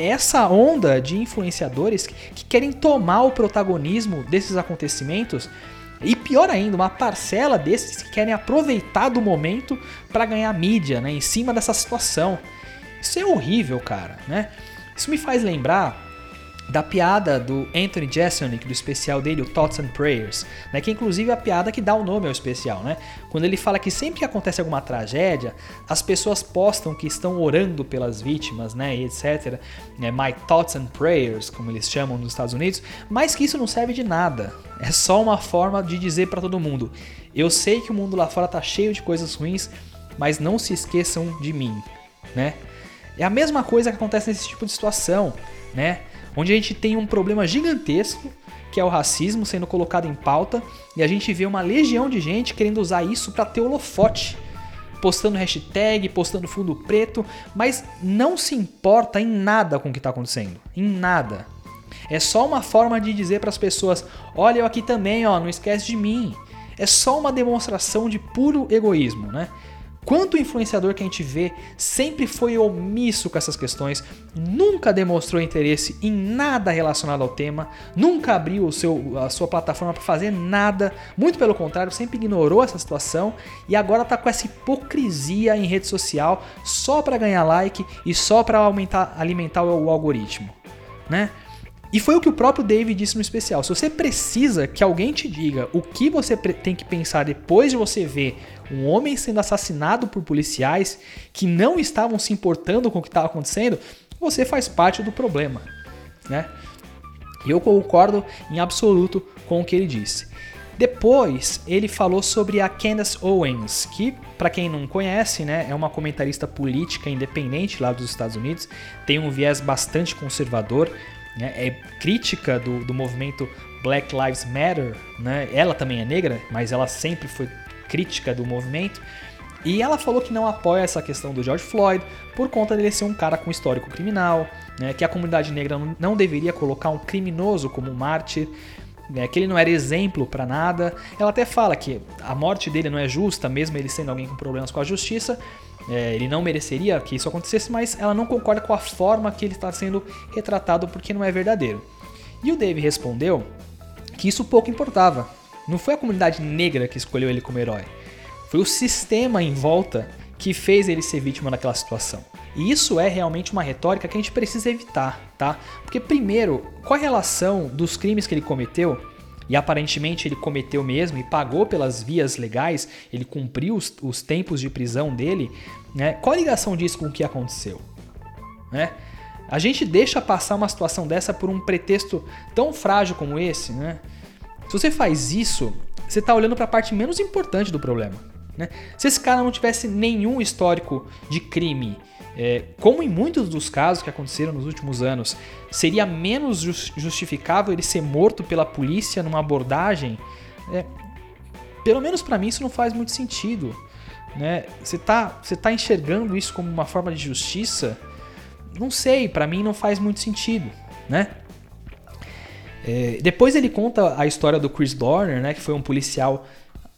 essa onda de influenciadores que querem tomar o protagonismo desses acontecimentos e pior ainda, uma parcela desses que querem aproveitar do momento para ganhar mídia, né, em cima dessa situação. Isso é horrível, cara, né? Isso me faz lembrar da piada do Anthony Jeselnik, do especial dele, o Thoughts and Prayers, né, que inclusive é a piada que dá o nome ao especial, né? Quando ele fala que sempre que acontece alguma tragédia, as pessoas postam que estão orando pelas vítimas, né, e etc, né, My Thoughts and Prayers, como eles chamam nos Estados Unidos, mas que isso não serve de nada. É só uma forma de dizer para todo mundo: eu sei que o mundo lá fora tá cheio de coisas ruins, mas não se esqueçam de mim, né? É a mesma coisa que acontece nesse tipo de situação, né? Onde a gente tem um problema gigantesco, que é o racismo sendo colocado em pauta, e a gente vê uma legião de gente querendo usar isso para ter holofote, postando hashtag, postando fundo preto, mas não se importa em nada com o que está acontecendo, em nada. É só uma forma de dizer para as pessoas: olha eu aqui também, ó, não esquece de mim. É só uma demonstração de puro egoísmo, né? Quanto influenciador que a gente vê sempre foi omisso com essas questões, nunca demonstrou interesse em nada relacionado ao tema, nunca abriu o seu, a sua plataforma para fazer nada, muito pelo contrário, sempre ignorou essa situação e agora está com essa hipocrisia em rede social só para ganhar like e só para aumentar, alimentar o, o algoritmo, né? E foi o que o próprio David disse no especial. Se você precisa que alguém te diga o que você tem que pensar depois de você ver um homem sendo assassinado por policiais que não estavam se importando com o que estava acontecendo, você faz parte do problema, né? E eu concordo em absoluto com o que ele disse. Depois, ele falou sobre a Candace Owens, que, para quem não conhece, né, é uma comentarista política independente lá dos Estados Unidos, tem um viés bastante conservador, né? é crítica do, do movimento Black Lives Matter, né? ela também é negra, mas ela sempre foi crítica do movimento. E ela falou que não apoia essa questão do George Floyd por conta dele ser um cara com histórico criminal, né? que a comunidade negra não deveria colocar um criminoso como mártir, né? que ele não era exemplo para nada. Ela até fala que a morte dele não é justa, mesmo ele sendo alguém com problemas com a justiça, é, ele não mereceria que isso acontecesse, mas ela não concorda com a forma que ele está sendo retratado porque não é verdadeiro. E o Dave respondeu que isso pouco importava. Não foi a comunidade negra que escolheu ele como herói. Foi o sistema em volta que fez ele ser vítima daquela situação. E isso é realmente uma retórica que a gente precisa evitar, tá? Porque primeiro, qual a relação dos crimes que ele cometeu e aparentemente ele cometeu mesmo e pagou pelas vias legais, ele cumpriu os, os tempos de prisão dele, né? Qual a ligação disso com o que aconteceu? Né? A gente deixa passar uma situação dessa por um pretexto tão frágil como esse, né? Se você faz isso, você está olhando para a parte menos importante do problema. Né? Se esse cara não tivesse nenhum histórico de crime, é, como em muitos dos casos que aconteceram nos últimos anos, seria menos justificável ele ser morto pela polícia numa abordagem? É, pelo menos para mim isso não faz muito sentido. Né? Você está você tá enxergando isso como uma forma de justiça? Não sei, para mim não faz muito sentido, né? É, depois ele conta a história do Chris Dorner, né, que foi um policial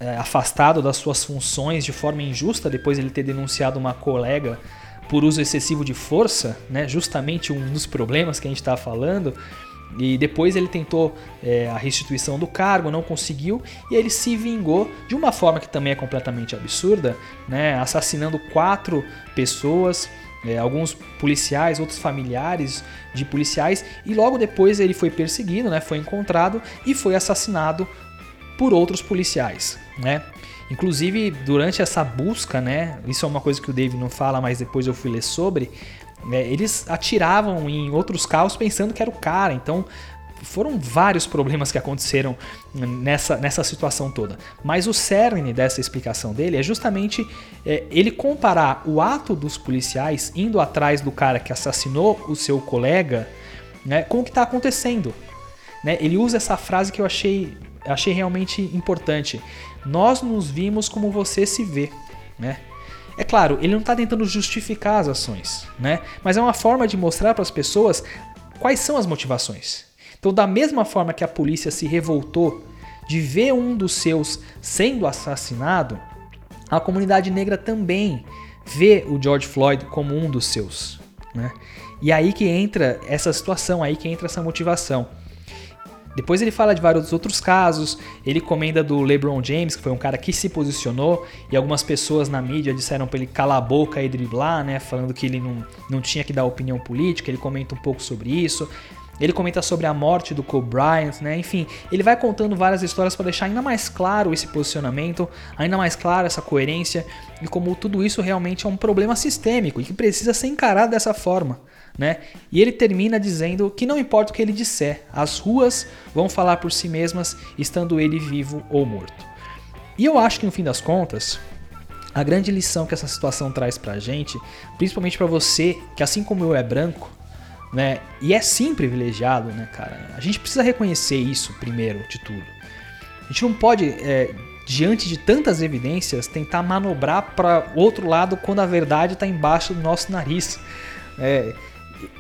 é, afastado das suas funções de forma injusta depois de ele ter denunciado uma colega por uso excessivo de força, né? justamente um dos problemas que a gente está falando. E depois ele tentou é, a restituição do cargo, não conseguiu, e ele se vingou de uma forma que também é completamente absurda, né? assassinando quatro pessoas, é, alguns policiais, outros familiares de policiais, e logo depois ele foi perseguido, né? foi encontrado e foi assassinado por outros policiais. Né? Inclusive, durante essa busca, né? Isso é uma coisa que o Dave não fala, mas depois eu fui ler sobre. Né, eles atiravam em outros carros pensando que era o cara. Então, foram vários problemas que aconteceram nessa, nessa situação toda. Mas o cerne dessa explicação dele é justamente é, ele comparar o ato dos policiais indo atrás do cara que assassinou o seu colega né, com o que está acontecendo. Né? Ele usa essa frase que eu achei, achei realmente importante nós nos vimos como você se vê, né? É claro, ele não está tentando justificar as ações, né? Mas é uma forma de mostrar para as pessoas quais são as motivações. Então, da mesma forma que a polícia se revoltou de ver um dos seus sendo assassinado, a comunidade negra também vê o George Floyd como um dos seus, né? E aí que entra essa situação, aí que entra essa motivação. Depois ele fala de vários outros casos, ele comenta do LeBron James, que foi um cara que se posicionou, e algumas pessoas na mídia disseram para ele calar a boca e driblar, né, falando que ele não, não tinha que dar opinião política, ele comenta um pouco sobre isso. Ele comenta sobre a morte do Kobe Bryant, né? Enfim, ele vai contando várias histórias para deixar ainda mais claro esse posicionamento, ainda mais claro essa coerência e como tudo isso realmente é um problema sistêmico e que precisa ser encarado dessa forma. Né? E ele termina dizendo que não importa o que ele disser, as ruas vão falar por si mesmas, estando ele vivo ou morto. E eu acho que no fim das contas, a grande lição que essa situação traz pra gente, principalmente para você que assim como eu é branco, né? E é sim privilegiado, né, cara? A gente precisa reconhecer isso primeiro de tudo. A gente não pode, é, diante de tantas evidências, tentar manobrar para outro lado quando a verdade está embaixo do nosso nariz. É,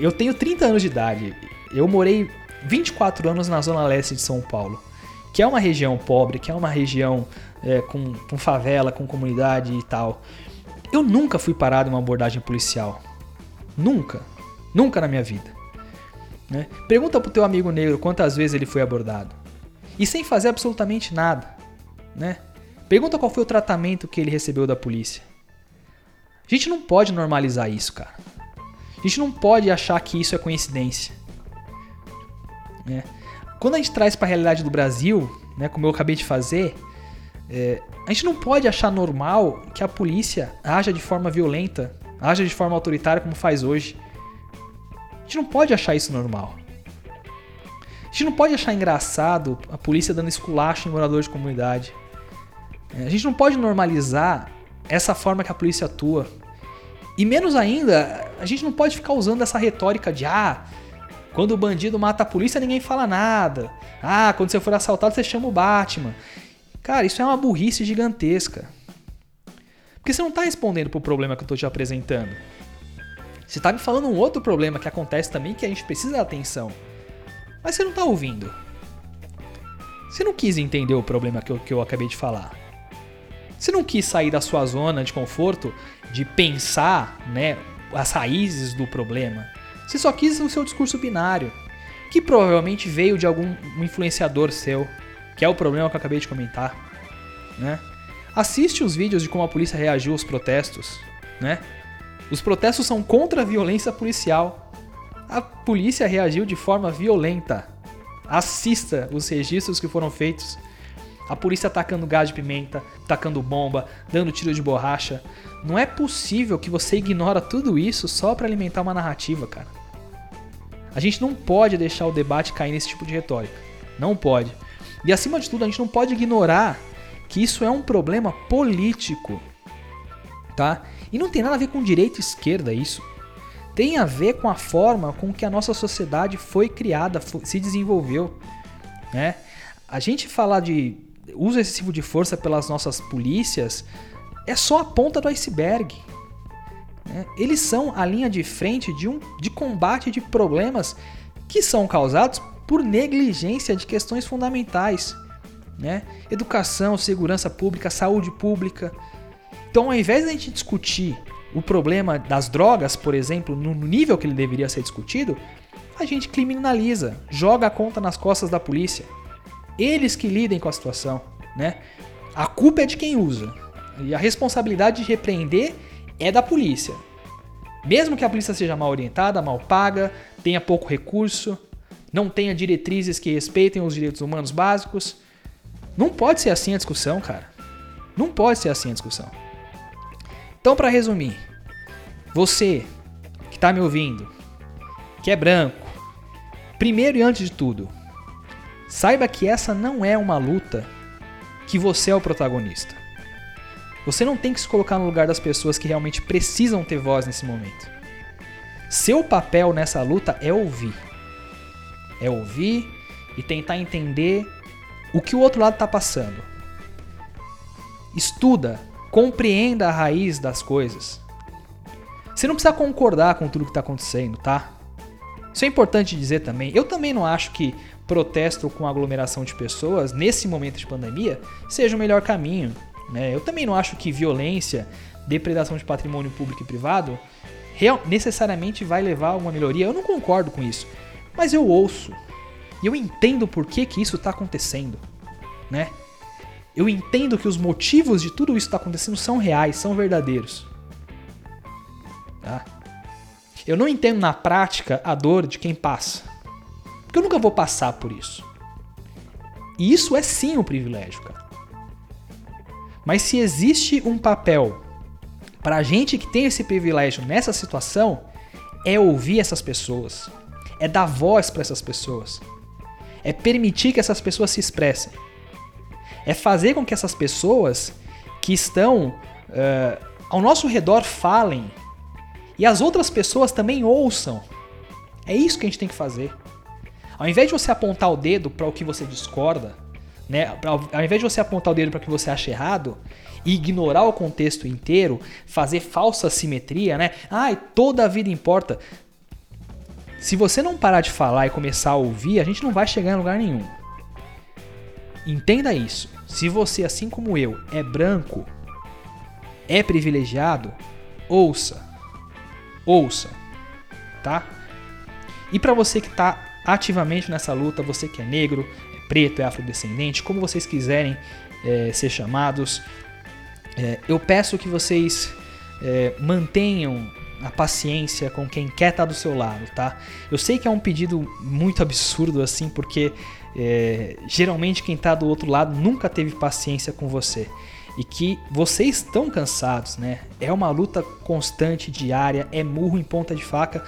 eu tenho 30 anos de idade. Eu morei 24 anos na zona leste de São Paulo, que é uma região pobre, que é uma região é, com, com favela, com comunidade e tal. Eu nunca fui parado em uma abordagem policial. Nunca. Nunca na minha vida. Né? Pergunta pro teu amigo negro quantas vezes ele foi abordado. E sem fazer absolutamente nada. Né? Pergunta qual foi o tratamento que ele recebeu da polícia. A gente não pode normalizar isso, cara. A gente não pode achar que isso é coincidência. Né? Quando a gente traz para a realidade do Brasil, né, como eu acabei de fazer, é, a gente não pode achar normal que a polícia haja de forma violenta, haja de forma autoritária como faz hoje gente não pode achar isso normal. A gente não pode achar engraçado a polícia dando esculacho em moradores de comunidade. É, a gente não pode normalizar essa forma que a polícia atua. E menos ainda, a gente não pode ficar usando essa retórica de ah, quando o bandido mata a polícia ninguém fala nada. Ah, quando você for assaltado você chama o Batman. Cara, isso é uma burrice gigantesca. Porque você não está respondendo pro problema que eu estou te apresentando. Você está me falando um outro problema que acontece também que a gente precisa da atenção. Mas você não está ouvindo. Você não quis entender o problema que eu, que eu acabei de falar. Você não quis sair da sua zona de conforto de pensar né, as raízes do problema. Você só quis o seu discurso binário, que provavelmente veio de algum influenciador seu, que é o problema que eu acabei de comentar. Né? Assiste os vídeos de como a polícia reagiu aos protestos. Né? Os protestos são contra a violência policial. A polícia reagiu de forma violenta. Assista os registros que foram feitos. A polícia atacando gás de pimenta, atacando bomba, dando tiro de borracha. Não é possível que você ignora tudo isso só para alimentar uma narrativa, cara. A gente não pode deixar o debate cair nesse tipo de retórica. Não pode. E acima de tudo, a gente não pode ignorar que isso é um problema político. Tá? E não tem nada a ver com direita e esquerda isso. Tem a ver com a forma com que a nossa sociedade foi criada, se desenvolveu. Né? A gente falar de uso excessivo de força pelas nossas polícias é só a ponta do iceberg. Né? Eles são a linha de frente de, um, de combate de problemas que são causados por negligência de questões fundamentais. Né? Educação, segurança pública, saúde pública. Então, ao invés de a gente discutir o problema das drogas, por exemplo, no nível que ele deveria ser discutido, a gente criminaliza, joga a conta nas costas da polícia. Eles que lidem com a situação, né? A culpa é de quem usa. E a responsabilidade de repreender é da polícia. Mesmo que a polícia seja mal orientada, mal paga, tenha pouco recurso, não tenha diretrizes que respeitem os direitos humanos básicos, não pode ser assim a discussão, cara. Não pode ser assim a discussão. Então, para resumir, você que está me ouvindo, que é branco, primeiro e antes de tudo, saiba que essa não é uma luta que você é o protagonista. Você não tem que se colocar no lugar das pessoas que realmente precisam ter voz nesse momento. Seu papel nessa luta é ouvir. É ouvir e tentar entender o que o outro lado está passando. Estuda Compreenda a raiz das coisas. Você não precisa concordar com tudo que está acontecendo, tá? Isso é importante dizer também. Eu também não acho que protesto com aglomeração de pessoas nesse momento de pandemia seja o melhor caminho. Né? Eu também não acho que violência, depredação de patrimônio público e privado real, necessariamente vai levar a uma melhoria. Eu não concordo com isso. Mas eu ouço. E eu entendo por que, que isso está acontecendo. Né? Eu entendo que os motivos de tudo isso que está acontecendo são reais, são verdadeiros. Tá? Eu não entendo na prática a dor de quem passa. Porque eu nunca vou passar por isso. E isso é sim um privilégio, cara. Mas se existe um papel para a gente que tem esse privilégio nessa situação, é ouvir essas pessoas, é dar voz para essas pessoas, é permitir que essas pessoas se expressem, é fazer com que essas pessoas que estão uh, ao nosso redor falem e as outras pessoas também ouçam. É isso que a gente tem que fazer. Ao invés de você apontar o dedo para o que você discorda, né? Ao invés de você apontar o dedo para o que você acha errado e ignorar o contexto inteiro, fazer falsa simetria, né? Ai, toda a vida importa. Se você não parar de falar e começar a ouvir, a gente não vai chegar em lugar nenhum. Entenda isso. Se você, assim como eu, é branco, é privilegiado, ouça. Ouça. Tá? E para você que está ativamente nessa luta, você que é negro, é preto, é afrodescendente, como vocês quiserem é, ser chamados, é, eu peço que vocês é, mantenham a paciência com quem quer estar tá do seu lado, tá? Eu sei que é um pedido muito absurdo assim, porque é, geralmente quem está do outro lado nunca teve paciência com você e que vocês estão cansados, né? É uma luta constante, diária, é murro em ponta de faca,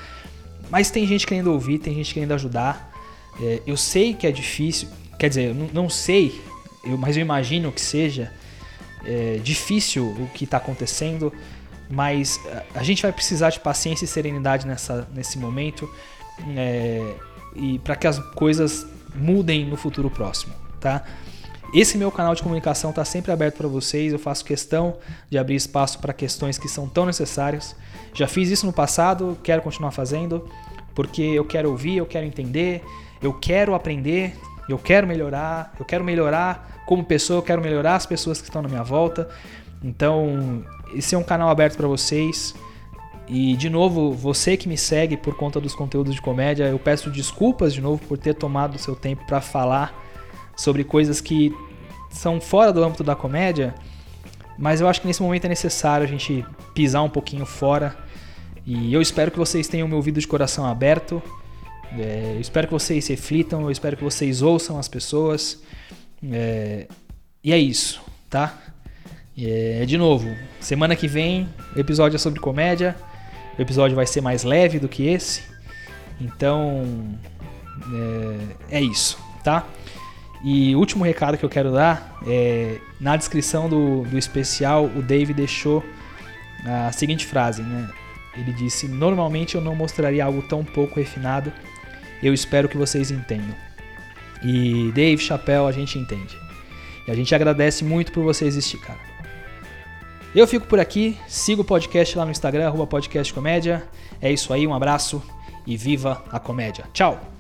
mas tem gente querendo ouvir, tem gente querendo ajudar. É, eu sei que é difícil, quer dizer, eu não, sei, eu, mas eu imagino que seja é, difícil o que está acontecendo, mas a gente vai precisar de paciência e serenidade nessa, nesse momento é, e para que as coisas mudem no futuro próximo, tá? Esse meu canal de comunicação está sempre aberto para vocês. Eu faço questão de abrir espaço para questões que são tão necessárias. Já fiz isso no passado, quero continuar fazendo, porque eu quero ouvir, eu quero entender, eu quero aprender, eu quero melhorar, eu quero melhorar como pessoa, eu quero melhorar as pessoas que estão na minha volta. Então, esse é um canal aberto para vocês. E de novo, você que me segue por conta dos conteúdos de comédia, eu peço desculpas de novo por ter tomado o seu tempo para falar sobre coisas que são fora do âmbito da comédia, mas eu acho que nesse momento é necessário a gente pisar um pouquinho fora. E eu espero que vocês tenham meu ouvido de coração aberto. É, eu espero que vocês reflitam, eu espero que vocês ouçam as pessoas. É, e é isso, tá? É, de novo, semana que vem o episódio é sobre comédia. O episódio vai ser mais leve do que esse. Então, é, é isso, tá? E último recado que eu quero dar é na descrição do, do especial o Dave deixou a seguinte frase, né? Ele disse: Normalmente eu não mostraria algo tão pouco refinado. Eu espero que vocês entendam. E Dave, Chapéu, a gente entende. E a gente agradece muito por você existir, cara. Eu fico por aqui, siga o podcast lá no Instagram, arroba. É isso aí, um abraço e viva a comédia. Tchau!